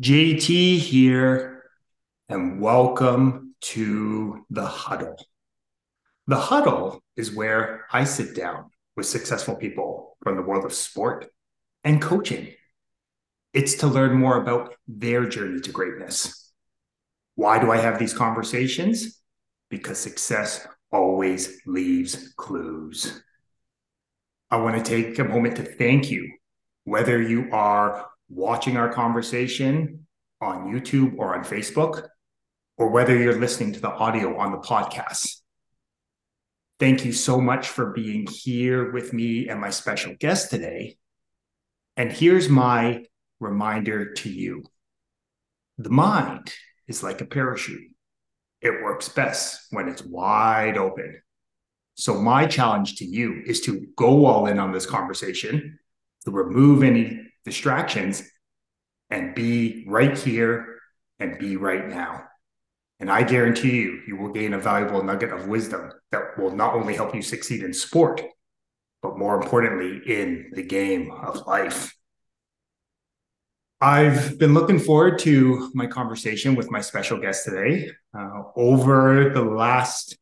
JT here, and welcome to the huddle. The huddle is where I sit down with successful people from the world of sport and coaching. It's to learn more about their journey to greatness. Why do I have these conversations? Because success always leaves clues. I want to take a moment to thank you, whether you are watching our conversation on YouTube or on Facebook, or whether you're listening to the audio on the podcast. Thank you so much for being here with me and my special guest today. And here's my reminder to you the mind is like a parachute, it works best when it's wide open. So, my challenge to you is to go all in on this conversation, to remove any distractions and be right here and be right now. And I guarantee you, you will gain a valuable nugget of wisdom that will not only help you succeed in sport, but more importantly, in the game of life. I've been looking forward to my conversation with my special guest today. Uh, over the last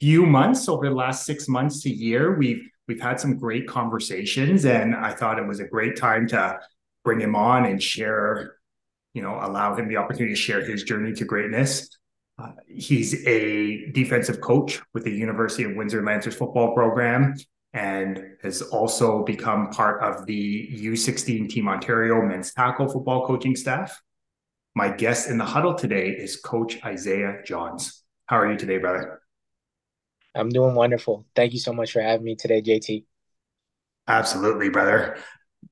few months, over the last six months to year, we've we've had some great conversations, and I thought it was a great time to bring him on and share, you know, allow him the opportunity to share his journey to greatness. Uh, he's a defensive coach with the University of Windsor Lancers football program and has also become part of the U16 Team Ontario men's tackle football coaching staff. My guest in the huddle today is Coach Isaiah Johns. How are you today, brother? I'm doing wonderful. Thank you so much for having me today, JT. Absolutely, brother.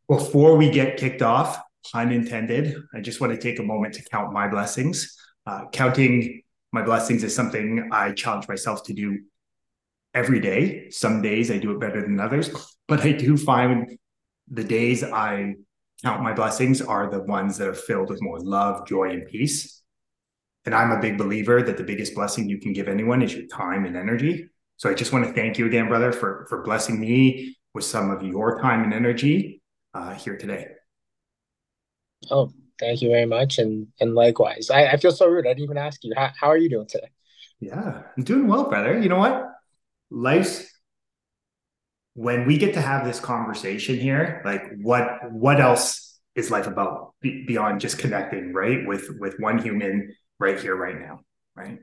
Before we get kicked off, pun intended, I just want to take a moment to count my blessings. Uh, counting my blessings is something I challenge myself to do every day. Some days I do it better than others, but I do find the days I count my blessings are the ones that are filled with more love, joy, and peace. And I'm a big believer that the biggest blessing you can give anyone is your time and energy. So I just want to thank you again, brother, for for blessing me with some of your time and energy uh, here today. Oh, thank you very much, and and likewise. I, I feel so rude. I didn't even ask you. How how are you doing today? Yeah, I'm doing well, brother. You know what? Life's when we get to have this conversation here. Like, what what else is life about beyond just connecting, right? With with one human right here, right now, right?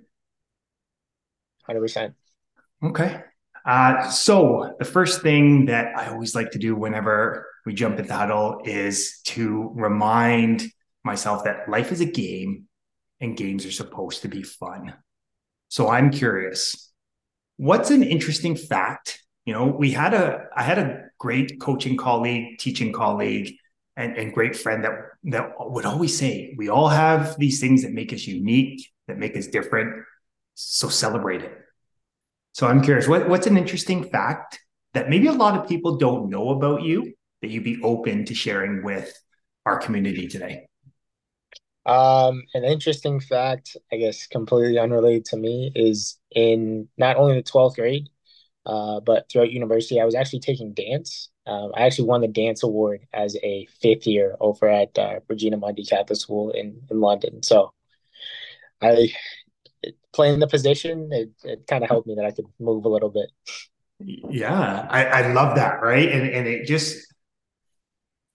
Hundred percent. Okay. Uh, so the first thing that I always like to do whenever we jump into huddle is to remind myself that life is a game and games are supposed to be fun. So I'm curious, what's an interesting fact? You know, we had a I had a great coaching colleague, teaching colleague, and, and great friend that that would always say, we all have these things that make us unique, that make us different. So celebrate it so I'm curious, what, what's an interesting fact that maybe a lot of people don't know about you that you'd be open to sharing with our community today? Um, an interesting fact, I guess completely unrelated to me, is in not only the 12th grade, uh, but throughout university, I was actually taking dance. Um, I actually won the dance award as a fifth year over at uh, Regina Mundi Catholic School in, in London. So I playing the position, it, it kind of helped me that I could move a little bit. Yeah, I, I love that, right? And and it just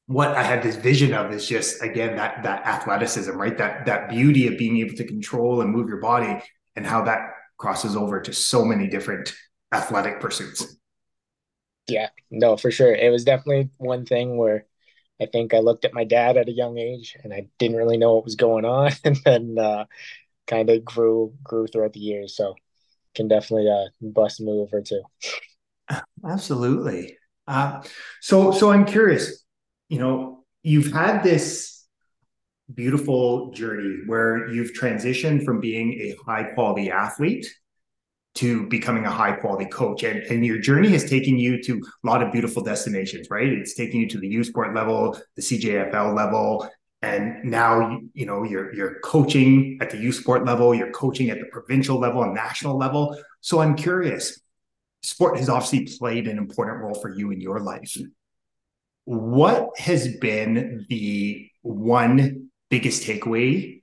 what I had this vision of is just again that that athleticism, right? That that beauty of being able to control and move your body and how that crosses over to so many different athletic pursuits. Yeah, no, for sure. It was definitely one thing where I think I looked at my dad at a young age and I didn't really know what was going on. And then uh, kind of grew grew throughout the years. So can definitely uh, bust a move or two. Absolutely. Uh, so so I'm curious. You know, you've had this beautiful journey where you've transitioned from being a high quality athlete to becoming a high quality coach. And, and your journey has taken you to a lot of beautiful destinations right? It's taking you to the u sport level the cjfl level and now you know you're you're coaching at the U sport level you're coaching at the provincial level and national level. So i'm curious sport has obviously played an important role for you in your life. What has been the one biggest takeaway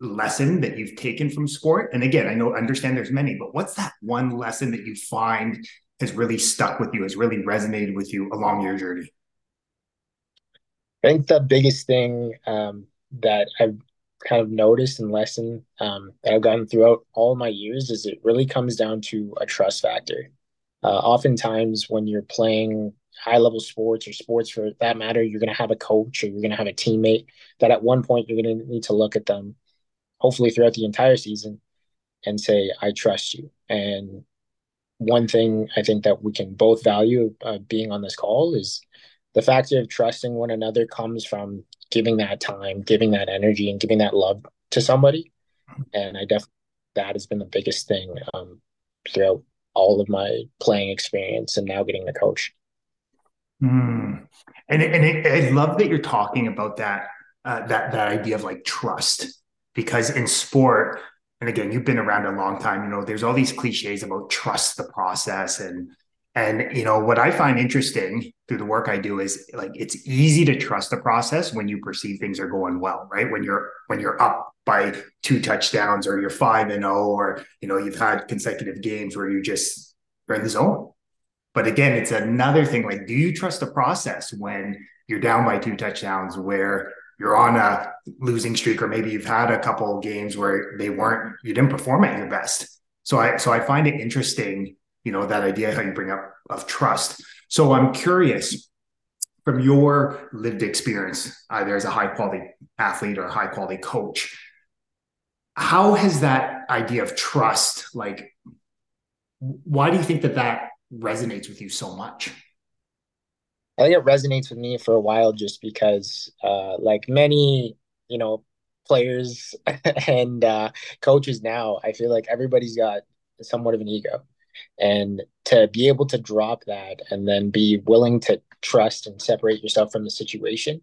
lesson that you've taken from sport? And again, I know understand there's many, but what's that one lesson that you find has really stuck with you, has really resonated with you along your journey? I think the biggest thing um, that I've kind of noticed and lesson um, that I've gotten throughout all my years is it really comes down to a trust factor. Uh, oftentimes, when you're playing high level sports or sports for that matter, you're going to have a coach or you're going to have a teammate that at one point you're going to need to look at them, hopefully throughout the entire season, and say, I trust you. And one thing I think that we can both value uh, being on this call is the factor of trusting one another comes from giving that time, giving that energy, and giving that love to somebody. And I definitely that has been the biggest thing um, throughout all of my playing experience and now getting the coach. Mm. And and it, I love that you're talking about that uh, that that idea of like trust because in sport, and again, you've been around a long time. You know, there's all these cliches about trust the process and and you know what I find interesting through the work I do is like it's easy to trust the process when you perceive things are going well, right? When you're when you're up by two touchdowns or you're five and zero, oh, or you know you've had consecutive games where you just are in the zone. But again, it's another thing. Like, do you trust the process when you're down by two touchdowns, where you're on a losing streak, or maybe you've had a couple of games where they weren't, you didn't perform at your best. So I so I find it interesting you know that idea how you bring up of trust so i'm curious from your lived experience either as a high quality athlete or high quality coach how has that idea of trust like why do you think that that resonates with you so much i think it resonates with me for a while just because uh like many you know players and uh coaches now i feel like everybody's got somewhat of an ego and to be able to drop that and then be willing to trust and separate yourself from the situation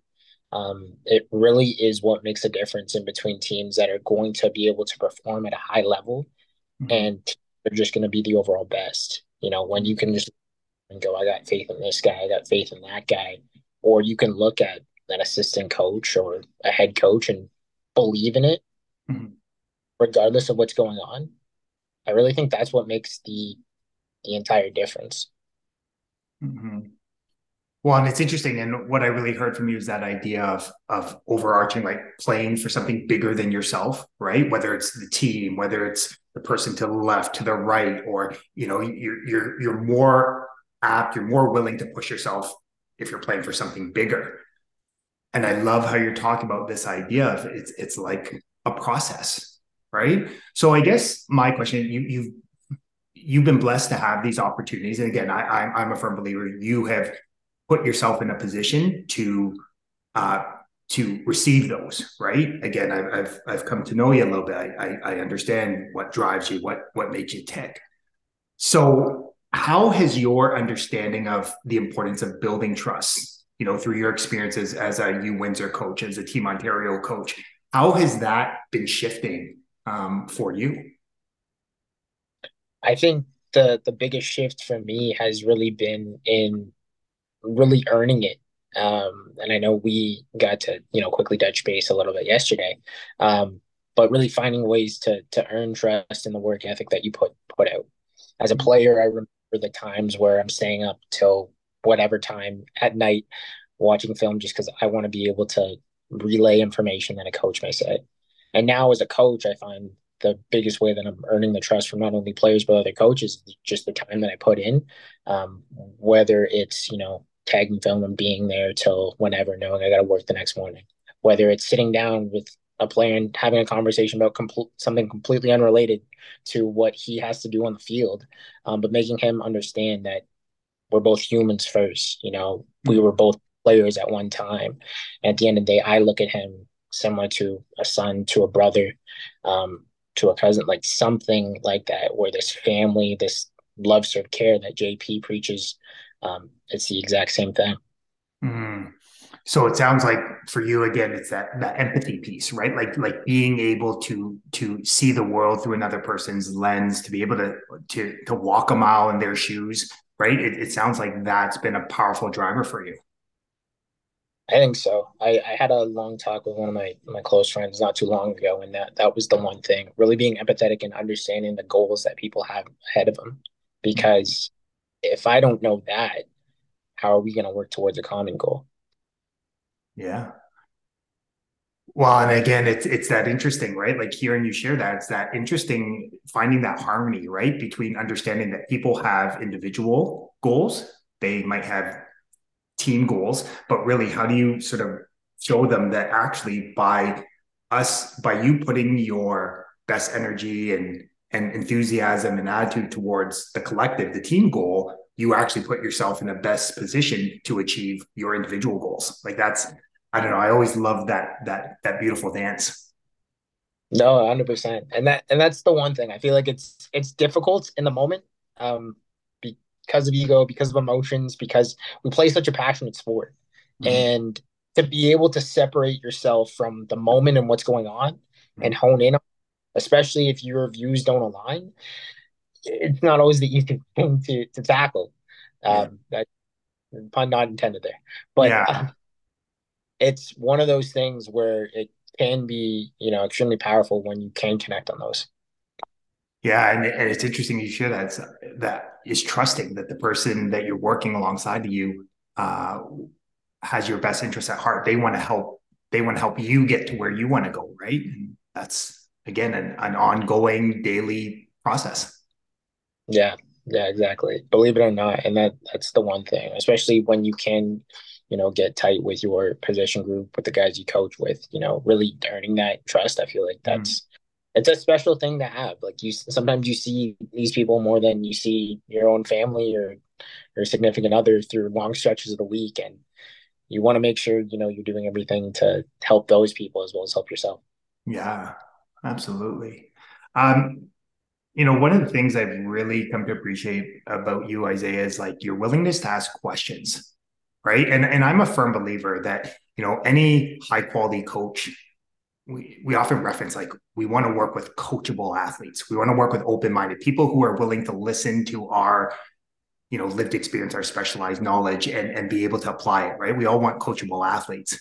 um, it really is what makes a difference in between teams that are going to be able to perform at a high level mm-hmm. and they're just going to be the overall best you know when you can just and go i got faith in this guy i got faith in that guy or you can look at an assistant coach or a head coach and believe in it mm-hmm. regardless of what's going on i really think that's what makes the the entire difference. Mm-hmm. Well, and it's interesting, and what I really heard from you is that idea of of overarching, like playing for something bigger than yourself, right? Whether it's the team, whether it's the person to the left, to the right, or you know, you're you're you're more apt, you're more willing to push yourself if you're playing for something bigger. And I love how you're talking about this idea of it's it's like a process, right? So I guess my question, you you've you've been blessed to have these opportunities. And again, I, I'm, I'm a firm believer you have put yourself in a position to uh, to receive those. Right. Again, I've, I've I've come to know you a little bit. I, I understand what drives you, what what makes you tick. So, how has your understanding of the importance of building trust, you know, through your experiences as a U Windsor coach, as a Team Ontario coach, how has that been shifting um, for you? I think the the biggest shift for me has really been in really earning it. Um, and I know we got to you know quickly touch base a little bit yesterday, um, but really finding ways to to earn trust in the work ethic that you put put out. As a mm-hmm. player, I remember the times where I'm staying up till whatever time at night watching film just because I want to be able to relay information that a coach may say. And now as a coach, I find the biggest way that I'm earning the trust from not only players but other coaches is just the time that I put in. Um, whether it's you know tagging film and being there till whenever, knowing I got to work the next morning. Whether it's sitting down with a player and having a conversation about compl- something completely unrelated to what he has to do on the field, um, but making him understand that we're both humans first. You know, we were both players at one time. And at the end of the day, I look at him similar to a son, to a brother. Um, to a cousin, like something like that, where this family, this love, serve, care that JP preaches, um, it's the exact same thing. Mm. So it sounds like for you again, it's that that empathy piece, right? Like like being able to to see the world through another person's lens, to be able to to to walk a mile in their shoes, right? It, it sounds like that's been a powerful driver for you. I think so. I, I had a long talk with one of my, my close friends not too long ago, and that that was the one thing, really being empathetic and understanding the goals that people have ahead of them. Because if I don't know that, how are we going to work towards a common goal? Yeah. Well, and again, it's it's that interesting, right? Like hearing you share that, it's that interesting finding that harmony, right, between understanding that people have individual goals, they might have team goals, but really, how do you sort of show them that actually by us, by you putting your best energy and and enthusiasm and attitude towards the collective, the team goal, you actually put yourself in the best position to achieve your individual goals. Like that's I don't know. I always love that that that beautiful dance. No, hundred percent, and that and that's the one thing I feel like it's it's difficult in the moment, um, because of ego, because of emotions, because we play such a passionate sport, mm-hmm. and to be able to separate yourself from the moment and what's going on, mm-hmm. and hone in, especially if your views don't align, it's not always the easy thing to to tackle. Um, yeah. that pun not intended there, but. Yeah. Uh, it's one of those things where it can be, you know, extremely powerful when you can connect on those. Yeah, and, and it's interesting you share that. that is trusting that the person that you're working alongside of you uh, has your best interest at heart. They want to help. They want to help you get to where you want to go. Right. And that's again an, an ongoing daily process. Yeah. Yeah. Exactly. Believe it or not, and that that's the one thing, especially when you can you know, get tight with your position group, with the guys you coach with, you know, really earning that trust. I feel like that's mm. it's a special thing to have. Like you sometimes you see these people more than you see your own family or your significant other through long stretches of the week. And you want to make sure, you know, you're doing everything to help those people as well as help yourself. Yeah, absolutely. Um, you know, one of the things I've really come to appreciate about you, Isaiah, is like your willingness to ask questions right? And and I'm a firm believer that you know any high quality coach, we we often reference like we want to work with coachable athletes. We want to work with open minded people who are willing to listen to our you know lived experience, our specialized knowledge, and and be able to apply it. Right? We all want coachable athletes.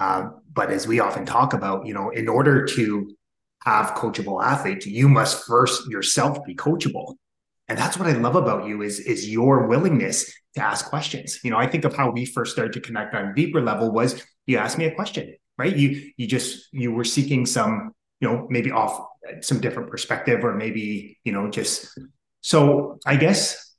Uh, but as we often talk about, you know, in order to have coachable athletes, you must first yourself be coachable. And that's what I love about you is, is your willingness to ask questions. You know, I think of how we first started to connect on a deeper level was you asked me a question, right? You you just you were seeking some, you know, maybe off some different perspective or maybe, you know, just so I guess,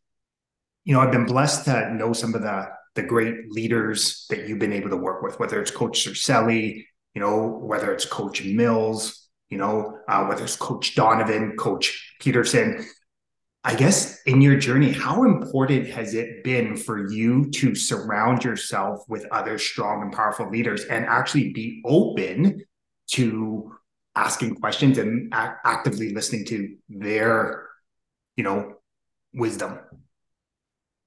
you know, I've been blessed to know some of the the great leaders that you've been able to work with, whether it's Coach Circelli, you know, whether it's Coach Mills, you know, uh, whether it's Coach Donovan, Coach Peterson. I guess in your journey, how important has it been for you to surround yourself with other strong and powerful leaders and actually be open to asking questions and actively listening to their, you know, wisdom?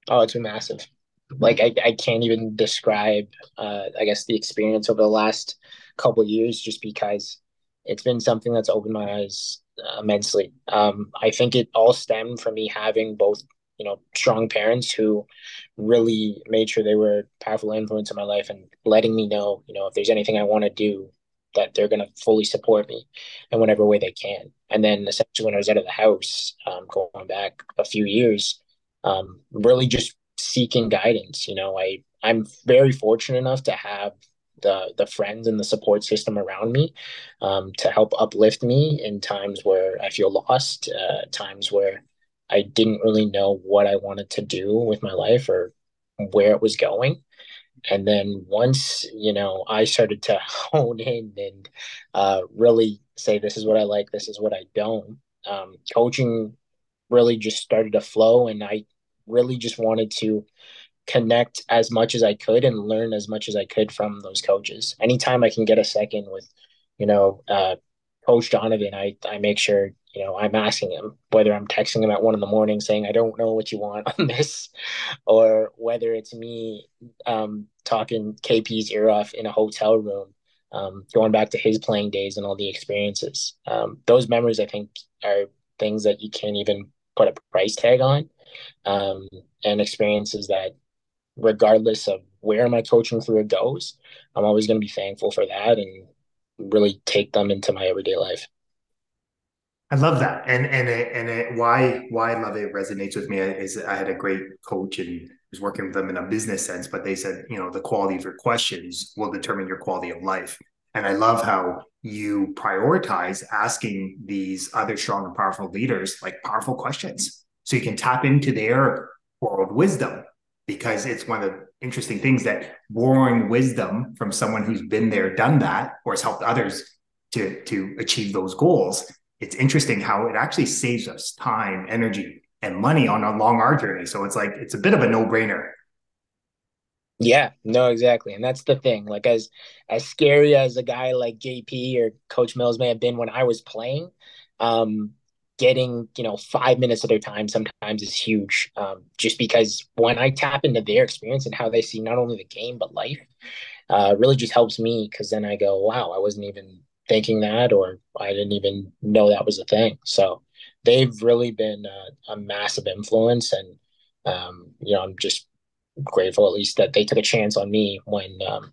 Oh, it's been massive. Like I, I can't even describe, uh, I guess, the experience over the last couple years, just because it's been something that's opened my eyes immensely. Um, I think it all stemmed from me having both, you know, strong parents who really made sure they were a powerful influence in my life and letting me know, you know, if there's anything I want to do, that they're going to fully support me in whatever way they can. And then essentially when I was out of the house, um, going back a few years, um, really just seeking guidance. You know, I I'm very fortunate enough to have the the friends and the support system around me um, to help uplift me in times where I feel lost, uh, times where I didn't really know what I wanted to do with my life or where it was going. And then once you know I started to hone in and uh, really say this is what I like, this is what I don't. Um, coaching really just started to flow, and I really just wanted to connect as much as I could and learn as much as I could from those coaches. Anytime I can get a second with, you know, uh, Coach Donovan, I, I make sure, you know, I'm asking him whether I'm texting him at one in the morning saying, I don't know what you want on this, or whether it's me um, talking KP's ear off in a hotel room, um, going back to his playing days and all the experiences. Um, those memories, I think, are things that you can't even put a price tag on um, and experiences that regardless of where my coaching career goes, I'm always going to be thankful for that and really take them into my everyday life. I love that, and and it, and it, why why I love it resonates with me is I had a great coach and was working with them in a business sense, but they said you know the quality of your questions will determine your quality of life, and I love how you prioritize asking these other strong and powerful leaders like powerful questions, so you can tap into their world wisdom because it's one of the interesting things that borrowing wisdom from someone who's been there, done that, or has helped others to to achieve those goals it's interesting how it actually saves us time, energy, and money on a long art journey. So it's like it's a bit of a no brainer. Yeah, no, exactly, and that's the thing. Like as as scary as a guy like JP or Coach Mills may have been when I was playing, um, getting you know five minutes of their time sometimes is huge. Um, just because when I tap into their experience and how they see not only the game but life, uh, really just helps me because then I go, wow, I wasn't even thinking that, or I didn't even know that was a thing. So they've really been a, a massive influence, and um, you know, I'm just grateful at least that they took a chance on me when um,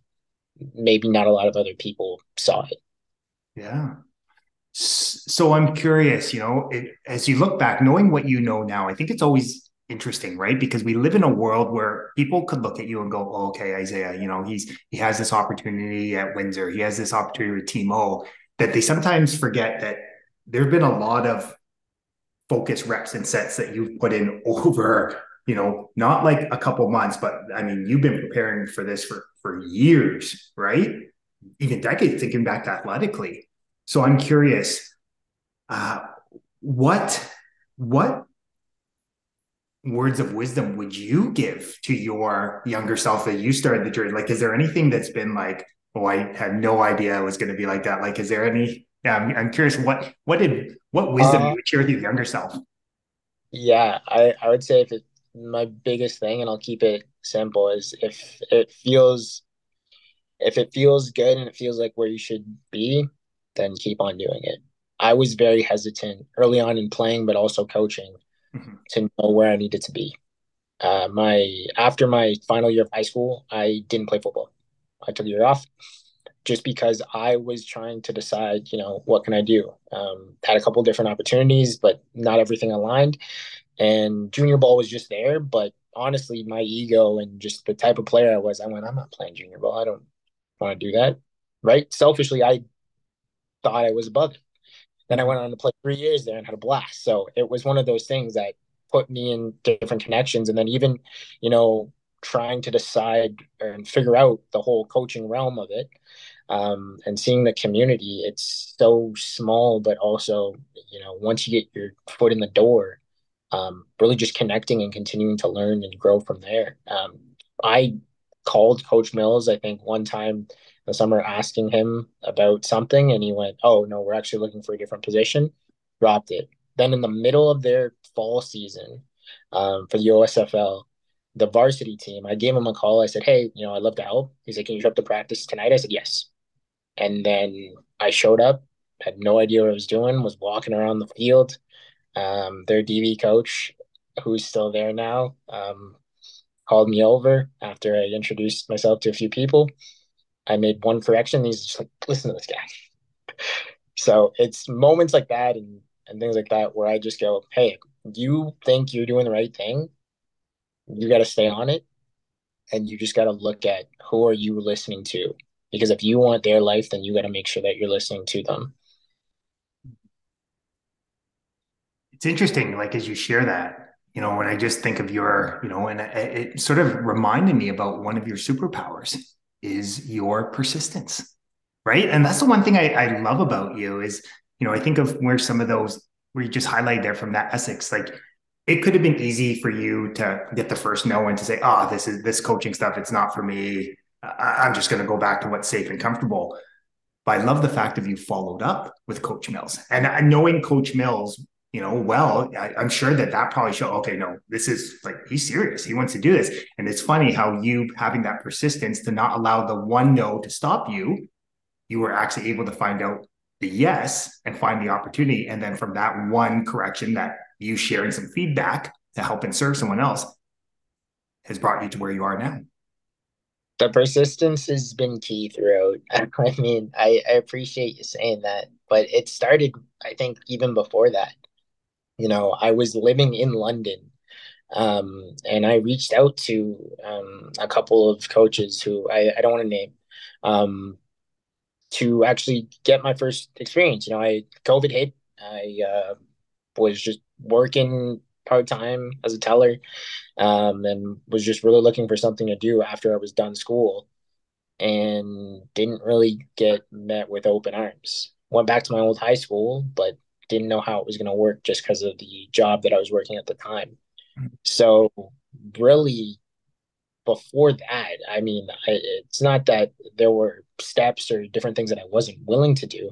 maybe not a lot of other people saw it. Yeah. So I'm curious, you know, it, as you look back, knowing what you know now, I think it's always interesting, right? Because we live in a world where people could look at you and go, oh, "Okay, Isaiah, you know, he's he has this opportunity at Windsor, he has this opportunity with Team O." That they sometimes forget that there have been a lot of focus reps and sets that you've put in over, you know, not like a couple months, but I mean, you've been preparing for this for for years, right? Even decades, thinking back athletically. So I'm curious, uh, what what words of wisdom would you give to your younger self that you started the journey? Like, is there anything that's been like, oh, I had no idea it was going to be like that? Like, is there any? Yeah, I'm, I'm curious. What what did what wisdom uh, you would share with your younger self? Yeah, I I would say if it my biggest thing, and I'll keep it simple, is if it feels if it feels good and it feels like where you should be, then keep on doing it. I was very hesitant early on in playing, but also coaching mm-hmm. to know where I needed to be. Uh, my after my final year of high school, I didn't play football. I took a year off just because I was trying to decide, you know, what can I do? Um, had a couple different opportunities, but not everything aligned. And junior ball was just there, but honestly, my ego and just the type of player I was, I went, I'm not playing junior ball. I don't want to do that. Right? Selfishly, I thought I was above it. Then I went on to play three years there and had a blast. So it was one of those things that put me in different connections. And then even, you know, trying to decide and figure out the whole coaching realm of it um, and seeing the community, it's so small, but also, you know, once you get your foot in the door, um, really just connecting and continuing to learn and grow from there. Um, I called Coach Mills, I think, one time the summer asking him about something, and he went, "Oh no, we're actually looking for a different position." Dropped it. Then in the middle of their fall season um, for the OSFL, the varsity team, I gave him a call. I said, "Hey, you know, I'd love to help." He's like, "Can you show up to practice tonight?" I said, "Yes." And then I showed up, had no idea what I was doing, was walking around the field. Um, their DB coach, who's still there now, um, called me over after I introduced myself to a few people I made one correction. He's just like, listen to this guy. so it's moments like that and, and things like that where I just go, hey, you think you're doing the right thing. You got to stay on it. And you just got to look at who are you listening to? Because if you want their life, then you got to make sure that you're listening to them. It's interesting, like as you share that, you know, when I just think of your, you know, and it, it sort of reminded me about one of your superpowers is your persistence right? And that's the one thing I, I love about you is you know i think of where some of those where you just highlight there from that essex like it could have been easy for you to get the first no and to say oh this is this coaching stuff it's not for me. I, i'm just going to go back to what's safe and comfortable. But i love the fact of you followed up with coach mills. And knowing coach mills you know, well, I, am sure that that probably show, okay, no, this is like, he's serious. He wants to do this. And it's funny how you having that persistence to not allow the one no to stop you, you were actually able to find out the yes and find the opportunity. And then from that one correction that you sharing some feedback to help and serve someone else, has brought you to where you are now? The persistence has been key throughout. I mean, I, I appreciate you saying that, but it started, I think, even before that. You know, I was living in London um, and I reached out to um, a couple of coaches who I, I don't want to name um, to actually get my first experience. You know, I COVID hit. I uh, was just working part time as a teller, um, and was just really looking for something to do after I was done school, and didn't really get met with open arms. Went back to my old high school, but didn't know how it was going to work just because of the job that I was working at the time. Mm-hmm. So really before that, I mean, I, it's not that there were steps or different things that I wasn't willing to do,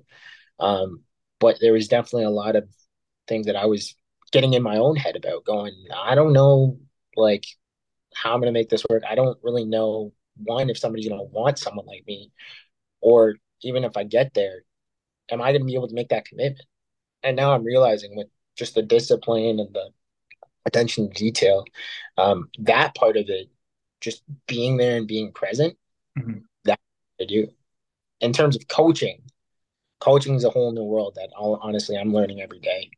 um, but there was definitely a lot of things that I was getting in my own head about. Going, I don't know, like how I'm going to make this work. I don't really know one if somebody's going to want someone like me, or even if I get there, am I going to be able to make that commitment? And now I'm realizing with just the discipline and the attention to detail, um, that part of it just being there and being present, mm-hmm. that I do. In terms of coaching, coaching is a whole new world that all honestly I'm learning every day.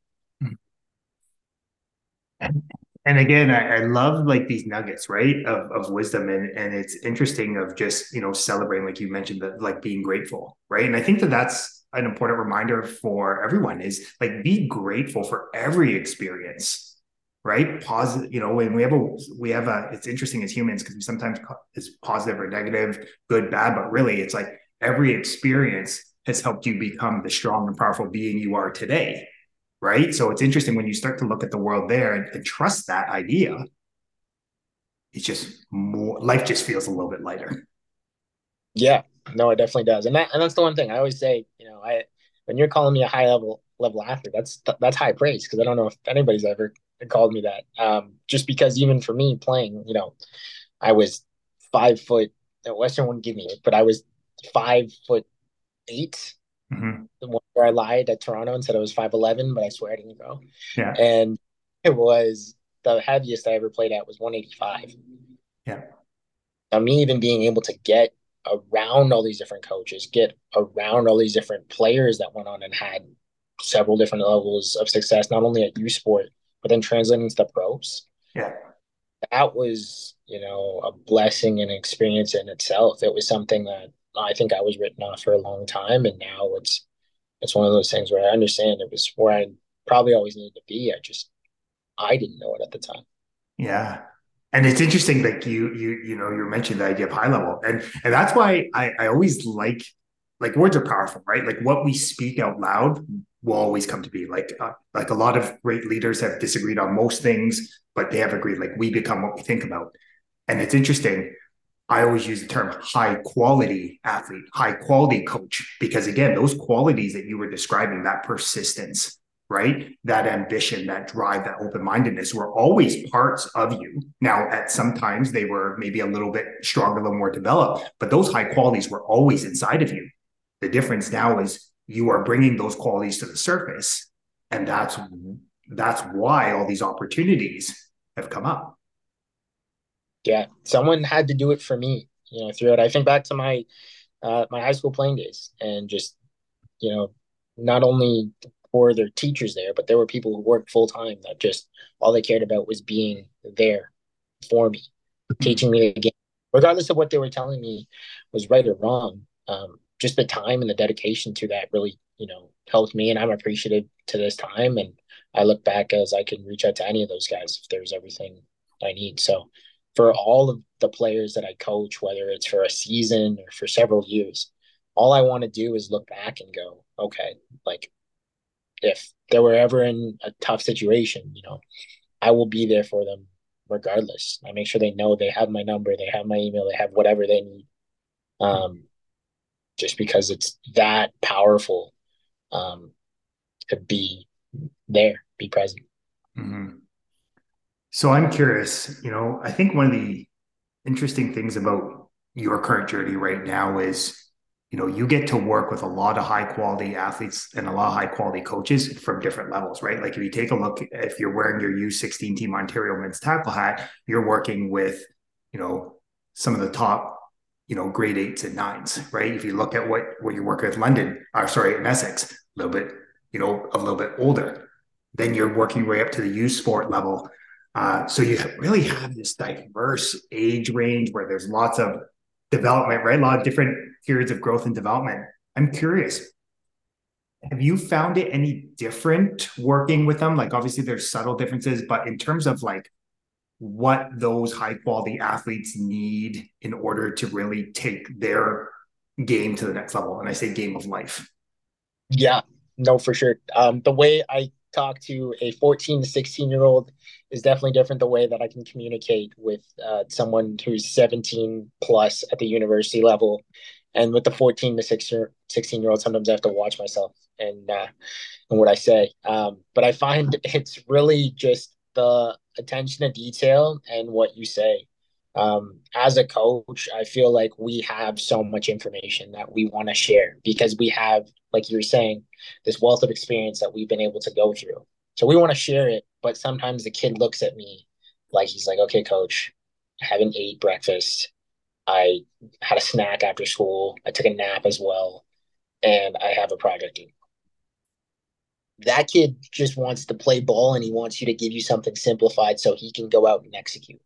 And, and again, I, I, love like these nuggets, right, of, of wisdom, and and it's interesting of just you know celebrating, like you mentioned, that like being grateful, right? And I think that that's an important reminder for everyone is like be grateful for every experience right? Positive, you know, when we have a, we have a, it's interesting as humans because we sometimes it's positive or negative, good, bad, but really it's like every experience has helped you become the strong and powerful being you are today, right? So it's interesting when you start to look at the world there and, and trust that idea. It's just more, life just feels a little bit lighter. Yeah, no, it definitely does, and that and that's the one thing I always say. You know, I when you're calling me a high level level athlete, that's that's high praise because I don't know if anybody's ever called me that. Um, just because even for me playing, you know, I was five foot. Western wouldn't give me it, but I was five foot 8 mm-hmm. The one where I lied at Toronto and said I was five eleven, but I swear I didn't go. Yeah, and it was the heaviest I ever played at was one eighty five. Yeah. Now me even being able to get around all these different coaches, get around all these different players that went on and had several different levels of success, not only at U Sport, but then translating to the pros. Yeah. That was, you know, a blessing and experience in itself. It was something that I think I was written off for a long time. And now it's it's one of those things where I understand it was where I probably always needed to be. I just I didn't know it at the time. Yeah. And it's interesting, like you you you know, you mentioned the idea of high level. And and that's why I, I always like like words are powerful, right? Like what we speak out loud will always come to be. Like uh, like a lot of great leaders have disagreed on most things, but they have agreed. Like we become what we think about. And it's interesting. I always use the term high quality athlete, high quality coach, because again, those qualities that you were describing, that persistence, right? That ambition, that drive, that open mindedness were always parts of you. Now, at sometimes they were maybe a little bit stronger, a little more developed, but those high qualities were always inside of you. The difference now is you are bringing those qualities to the surface and that's that's why all these opportunities have come up yeah someone had to do it for me you know throughout i think back to my uh, my high school playing days and just you know not only for their teachers there but there were people who worked full time that just all they cared about was being there for me mm-hmm. teaching me the game regardless of what they were telling me was right or wrong um, just the time and the dedication to that really, you know, helped me. And I'm appreciative to this time. And I look back as I can reach out to any of those guys if there's everything I need. So for all of the players that I coach, whether it's for a season or for several years, all I want to do is look back and go, okay, like if they were ever in a tough situation, you know, I will be there for them regardless. I make sure they know they have my number, they have my email, they have whatever they need. Um, just because it's that powerful um, to be there, be present. Mm-hmm. So I'm curious, you know, I think one of the interesting things about your current journey right now is, you know, you get to work with a lot of high quality athletes and a lot of high quality coaches from different levels, right? Like if you take a look, if you're wearing your U16 Team Ontario men's tackle hat, you're working with you know, some of the top, you know, grade eights and nines, right? If you look at what what you work with London, or sorry, in Essex, a little bit, you know, a little bit older. Then you're working way up to the u sport level. Uh, so you really have this diverse age range where there's lots of development, right? A lot of different periods of growth and development. I'm curious, have you found it any different working with them? Like obviously there's subtle differences, but in terms of like what those high quality athletes need in order to really take their game to the next level, and I say game of life. Yeah, no, for sure. Um, the way I talk to a 14 to 16 year old is definitely different the way that I can communicate with uh, someone who's 17 plus at the university level. And with the 14 to 16 year old, sometimes I have to watch myself and uh, and what I say. Um, but I find it's really just the attention to detail and what you say. Um, as a coach, I feel like we have so much information that we want to share because we have, like you were saying, this wealth of experience that we've been able to go through. So we want to share it, but sometimes the kid looks at me like he's like, okay, coach, I haven't ate breakfast. I had a snack after school. I took a nap as well. And I have a project due that kid just wants to play ball and he wants you to give you something simplified so he can go out and execute.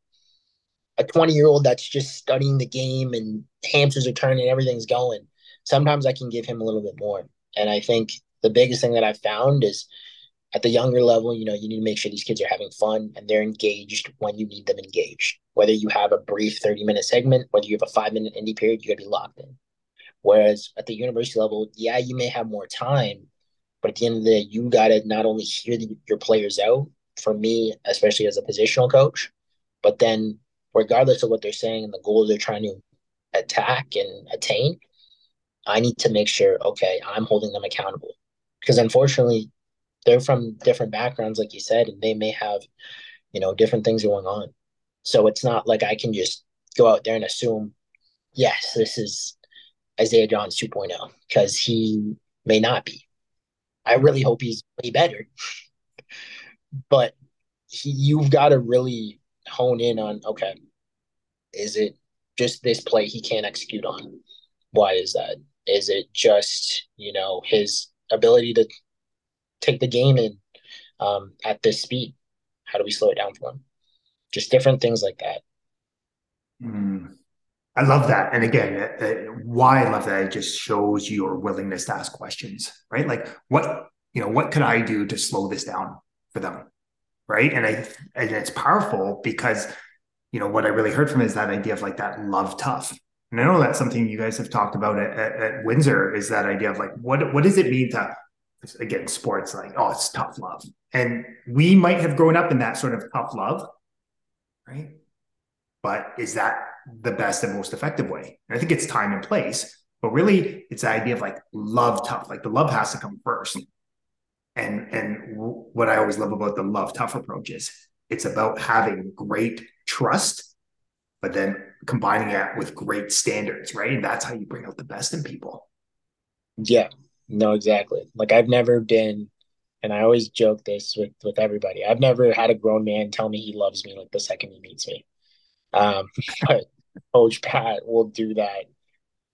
A 20 year old that's just studying the game and hamsters are turning, everything's going. Sometimes I can give him a little bit more. And I think the biggest thing that I've found is at the younger level, you know, you need to make sure these kids are having fun and they're engaged when you need them engaged. Whether you have a brief 30 minute segment, whether you have a five minute indie period, you got to be locked in. Whereas at the university level, yeah, you may have more time, but at the end of the day, you got to not only hear the, your players out, for me, especially as a positional coach, but then regardless of what they're saying and the goals they're trying to attack and attain, I need to make sure, okay, I'm holding them accountable. Because unfortunately, they're from different backgrounds, like you said, and they may have, you know, different things going on. So it's not like I can just go out there and assume, yes, this is Isaiah Johns 2.0, because he may not be. I really hope he's way better. but he, you've got to really hone in on okay, is it just this play he can't execute on? Why is that? Is it just you know his ability to take the game in um, at this speed? How do we slow it down for him? Just different things like that. Mm. I love that. And again, uh, why I love that, it just shows your willingness to ask questions, right? Like what, you know, what could I do to slow this down for them? Right. And I, and it's powerful because, you know, what I really heard from is that idea of like that love tough. And I know that's something you guys have talked about at, at, at Windsor is that idea of like, what, what does it mean to, again, sports like, oh, it's tough love. And we might have grown up in that sort of tough love. Right. But is that the best and most effective way. And I think it's time and place, but really it's the idea of like love tough. Like the love has to come first. And and what I always love about the love tough approach is it's about having great trust, but then combining it with great standards, right? And that's how you bring out the best in people. Yeah, no, exactly. Like I've never been, and I always joke this with with everybody. I've never had a grown man tell me he loves me like the second he meets me. Um, but Coach Pat will do that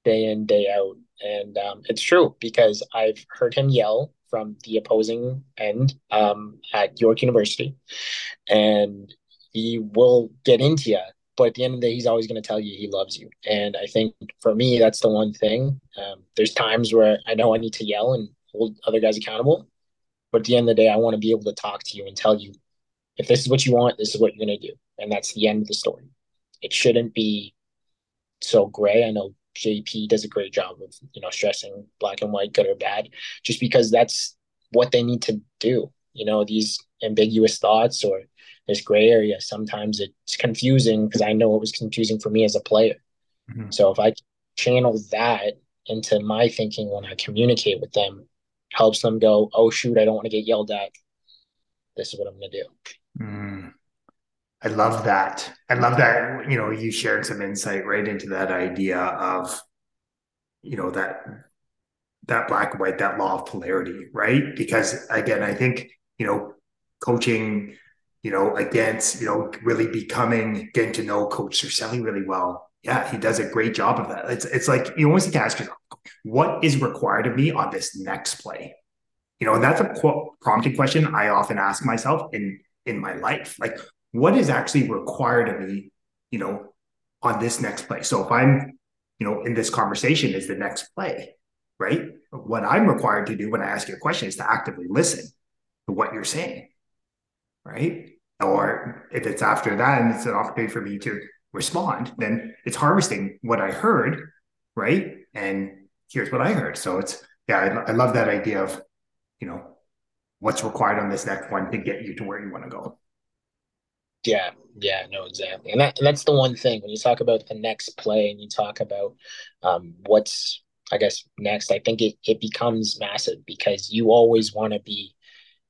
day in, day out. And um, it's true because I've heard him yell from the opposing end um, at York University, and he will get into you. But at the end of the day, he's always going to tell you he loves you. And I think for me, that's the one thing. Um, there's times where I know I need to yell and hold other guys accountable. But at the end of the day, I want to be able to talk to you and tell you if this is what you want, this is what you're going to do. And that's the end of the story. It shouldn't be so gray. I know JP does a great job of you know stressing black and white, good or bad, just because that's what they need to do. You know, these ambiguous thoughts or this gray area. Sometimes it's confusing because I know it was confusing for me as a player. Mm-hmm. So if I channel that into my thinking when I communicate with them, helps them go, oh shoot, I don't want to get yelled at. This is what I'm gonna do. Mm. I love that. I love that, you know, you shared some insight right into that idea of, you know, that that black and white, that law of polarity, right? Because again, I think, you know, coaching, you know, against, you know, really becoming, getting to know Coach Circelli really well. Yeah, he does a great job of that. It's it's like you always have to ask yourself, what is required of me on this next play? You know, and that's a qu- prompting question I often ask myself in in my life. Like, what is actually required of me, you know, on this next play? So if I'm, you know, in this conversation is the next play, right? What I'm required to do when I ask you a question is to actively listen to what you're saying, right? Or if it's after that and it's an opportunity for me to respond, then it's harvesting what I heard, right? And here's what I heard. So it's yeah, I, I love that idea of you know what's required on this next one to get you to where you want to go. Yeah, yeah, no, exactly, and that and that's the one thing when you talk about the next play and you talk about um, what's I guess next. I think it it becomes massive because you always want to be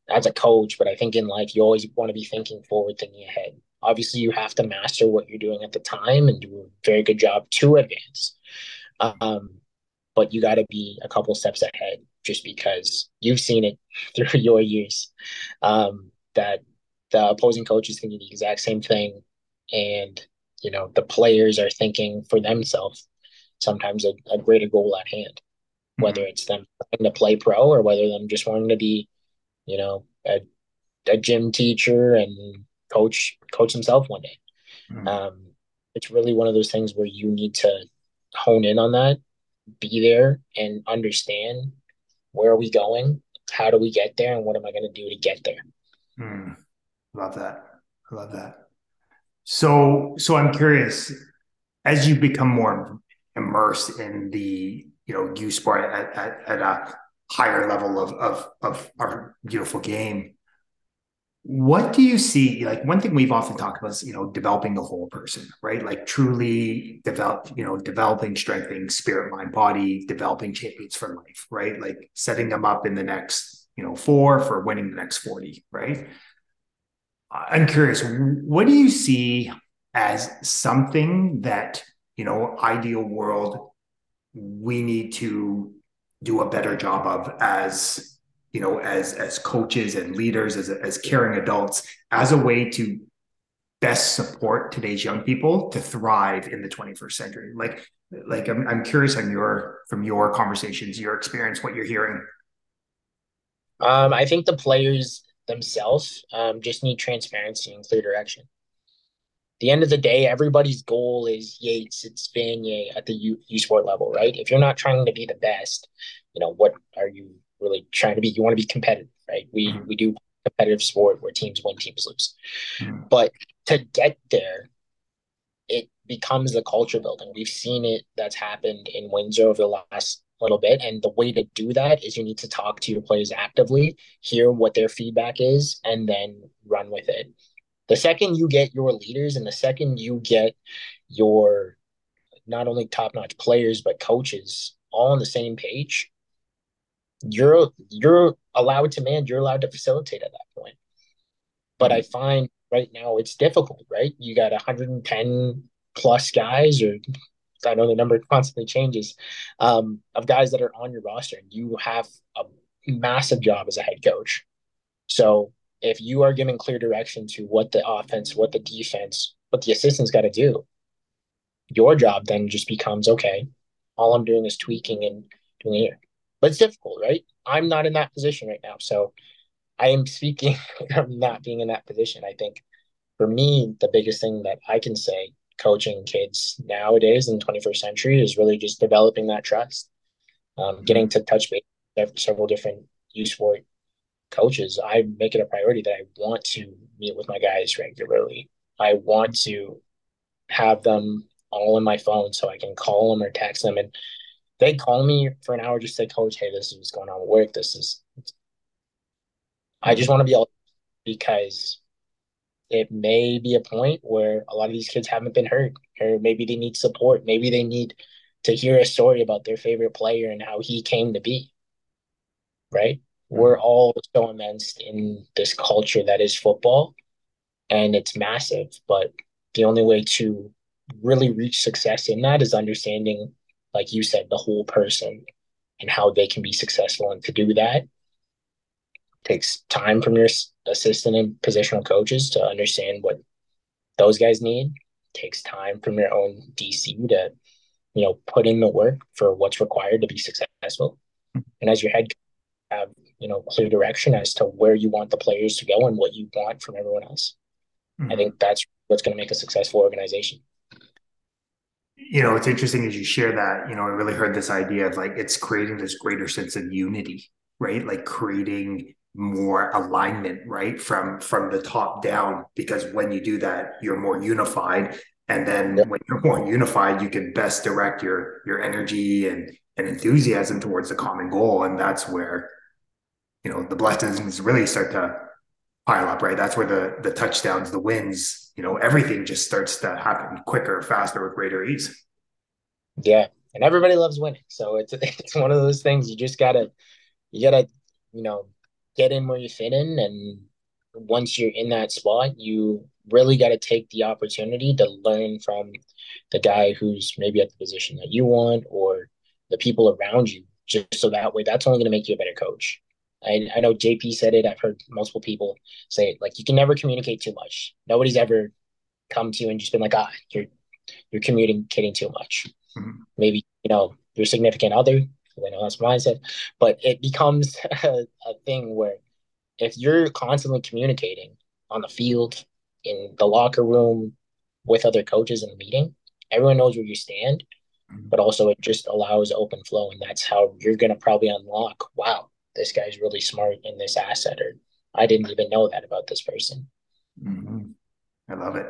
as a coach, but I think in life you always want to be thinking forward, thinking ahead. Obviously, you have to master what you're doing at the time and do a very good job to advance. Um, but you got to be a couple steps ahead just because you've seen it through your years um, that the opposing coach is thinking the exact same thing and you know the players are thinking for themselves sometimes a, a greater goal at hand whether mm-hmm. it's them to play pro or whether them just wanting to be you know, a, a gym teacher and coach coach himself one day. Mm-hmm. Um, it's really one of those things where you need to hone in on that, be there, and understand where are we going, how do we get there, and what am I going to do to get there. Mm, love that. I love that. So, so I'm curious, as you become more immersed in the you know U sport at, at, at a higher level of of of our beautiful game. What do you see? Like one thing we've often talked about is you know developing the whole person, right? Like truly develop, you know, developing, strengthening spirit, mind, body, developing champions for life, right? Like setting them up in the next, you know, four for winning the next 40, right? I'm curious, what do you see as something that, you know, ideal world we need to do a better job of as you know as as coaches and leaders as as caring adults as a way to best support today's young people to thrive in the 21st century. Like like i'm, I'm curious on your from your conversations your experience what you're hearing. Um, i think the players themselves um, just need transparency and clear direction the end of the day, everybody's goal is Yates, it's Vanier at the U, U sport level, right? If you're not trying to be the best, you know, what are you really trying to be? You want to be competitive, right? We mm-hmm. we do competitive sport where teams win, teams lose. Mm-hmm. But to get there, it becomes a culture building. We've seen it that's happened in Windsor over the last little bit. And the way to do that is you need to talk to your players actively, hear what their feedback is, and then run with it. The second you get your leaders and the second you get your not only top notch players, but coaches all on the same page, you're you're allowed to man, you're allowed to facilitate at that point. But I find right now it's difficult, right? You got 110 plus guys, or I know the number constantly changes, um, of guys that are on your roster, and you have a massive job as a head coach. So if you are giving clear direction to what the offense, what the defense, what the assistants got to do, your job then just becomes okay. All I'm doing is tweaking and doing it. But it's difficult, right? I'm not in that position right now, so I am speaking from not being in that position. I think for me, the biggest thing that I can say coaching kids nowadays in the 21st century is really just developing that trust, um, getting to touch base several different youth sport coaches, I make it a priority that I want to meet with my guys regularly. I want to have them all in my phone so I can call them or text them. And they call me for an hour, just say, Coach, hey, this is what's going on with work. This is, I just want to be able because it may be a point where a lot of these kids haven't been hurt, or maybe they need support. Maybe they need to hear a story about their favorite player and how he came to be. Right we're mm-hmm. all so immersed in this culture that is football and it's massive but the only way to really reach success in that is understanding like you said the whole person and how they can be successful and to do that takes time from your assistant and positional coaches to understand what those guys need. takes time from your own DC to, you know, put in the work for what's required to be successful. Mm-hmm. And as your head have, you know, clear direction as to where you want the players to go and what you want from everyone else. Mm-hmm. I think that's what's going to make a successful organization. You know, it's interesting as you share that, you know, I really heard this idea of like it's creating this greater sense of unity, right? Like creating more alignment right from from the top down because when you do that you're more unified and then when you're more unified you can best direct your your energy and and enthusiasm towards the common goal and that's where you know the blessings really start to pile up right? That's where the the touchdowns the wins you know everything just starts to happen quicker faster with greater ease. Yeah and everybody loves winning so it's it's one of those things you just gotta you gotta you know get in where you fit in and once you're in that spot you really got to take the opportunity to learn from the guy who's maybe at the position that you want or the people around you just so that way that's only going to make you a better coach I, I know jp said it i've heard multiple people say it like you can never communicate too much nobody's ever come to you and just been like ah you're you're communicating too much mm-hmm. maybe you know your significant other I know that's mindset, but it becomes a, a thing where if you're constantly communicating on the field, in the locker room, with other coaches in the meeting, everyone knows where you stand. But also it just allows open flow. And that's how you're going to probably unlock wow, this guy's really smart in this asset, or I didn't even know that about this person. Mm-hmm. I love it.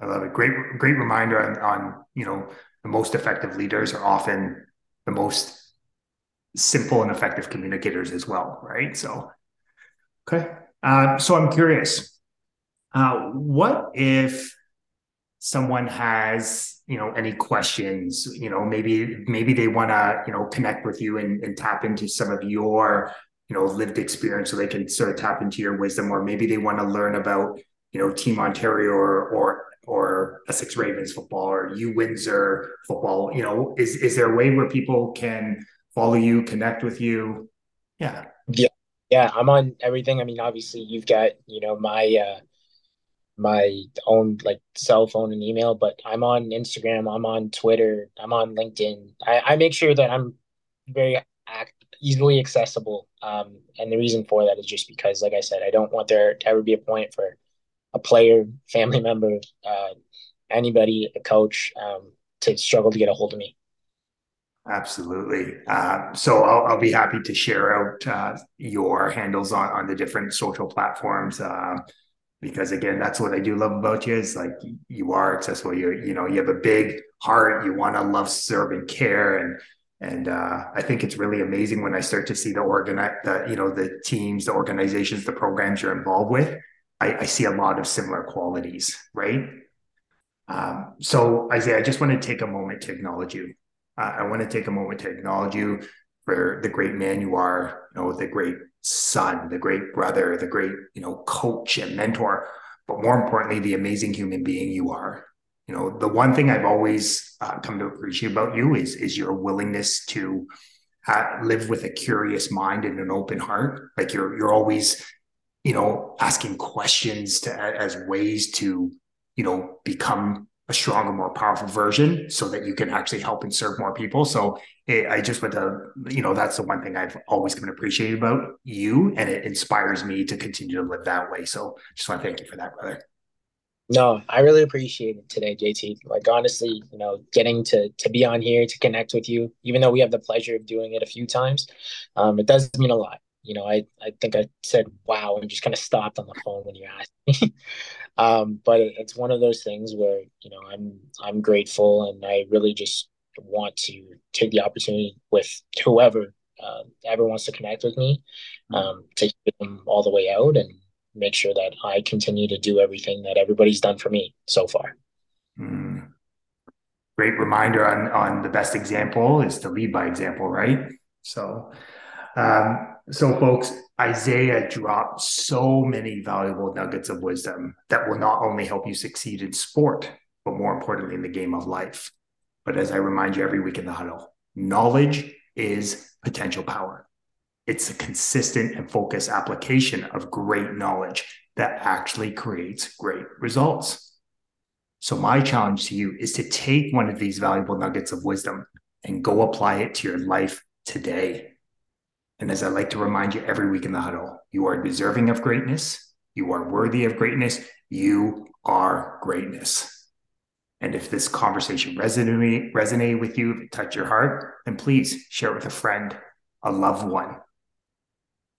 I love it. Great, great reminder on, on, you know, the most effective leaders are often the most simple and effective communicators as well, right? So, okay. Uh, so I'm curious, uh, what if someone has, you know, any questions? You know, maybe maybe they want to, you know, connect with you and, and tap into some of your, you know, lived experience, so they can sort of tap into your wisdom, or maybe they want to learn about, you know, Team Ontario or or or Essex Ravens football or U Windsor football. You know, is is there a way where people can follow you, connect with you. Yeah. Yeah. Yeah. I'm on everything. I mean, obviously you've got, you know, my uh my own like cell phone and email, but I'm on Instagram, I'm on Twitter, I'm on LinkedIn. I, I make sure that I'm very act, easily accessible. Um, and the reason for that is just because, like I said, I don't want there to ever be a point for a player, family member, uh, anybody, a coach, um, to struggle to get a hold of me. Absolutely. Uh, so I'll, I'll, be happy to share out uh, your handles on, on the different social platforms uh, because again, that's what I do love about you is like you are accessible. You're, you know you have a big heart. You want to love, serve, and care, and and uh, I think it's really amazing when I start to see the organ the you know the teams, the organizations, the programs you're involved with. I, I see a lot of similar qualities, right? Um, so Isaiah, I just want to take a moment to acknowledge you uh, I want to take a moment to acknowledge you for the great man you are, you know, the great son, the great brother, the great, you know, coach and mentor, but more importantly, the amazing human being you are. You know, the one thing I've always uh, come to appreciate about you is is your willingness to uh, live with a curious mind and an open heart. Like you're you're always, you know, asking questions to as ways to, you know, become a stronger, more powerful version so that you can actually help and serve more people. So it, I just want to, you know, that's the one thing I've always been to appreciate about you. And it inspires me to continue to live that way. So just want to thank you for that, brother. No, I really appreciate it today, JT. Like honestly, you know, getting to to be on here to connect with you, even though we have the pleasure of doing it a few times, um, it does mean a lot. You know, I I think I said wow and just kind of stopped on the phone when you asked me. Um, but it, it's one of those things where you know I'm I'm grateful, and I really just want to take the opportunity with whoever uh, ever wants to connect with me um, to get them all the way out and make sure that I continue to do everything that everybody's done for me so far. Mm. Great reminder on on the best example is to lead by example, right? So, um, so folks, Isaiah dropped so many valuable nuggets of wisdom that will not only help you succeed in sport, but more importantly, in the game of life. But as I remind you every week in the huddle, knowledge is potential power. It's a consistent and focused application of great knowledge that actually creates great results. So, my challenge to you is to take one of these valuable nuggets of wisdom and go apply it to your life today. And as I like to remind you every week in the huddle, you are deserving of greatness. You are worthy of greatness. You are greatness. And if this conversation resonated, with you, if it touched your heart, then please share it with a friend, a loved one,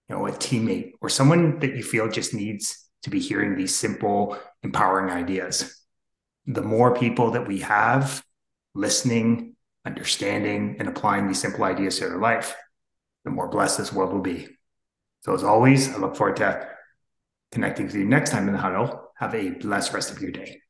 you know, a teammate, or someone that you feel just needs to be hearing these simple, empowering ideas. The more people that we have listening, understanding, and applying these simple ideas to their life, the more blessed this world will be. So, as always, I look forward to connecting with you next time in the huddle. Have a blessed rest of your day.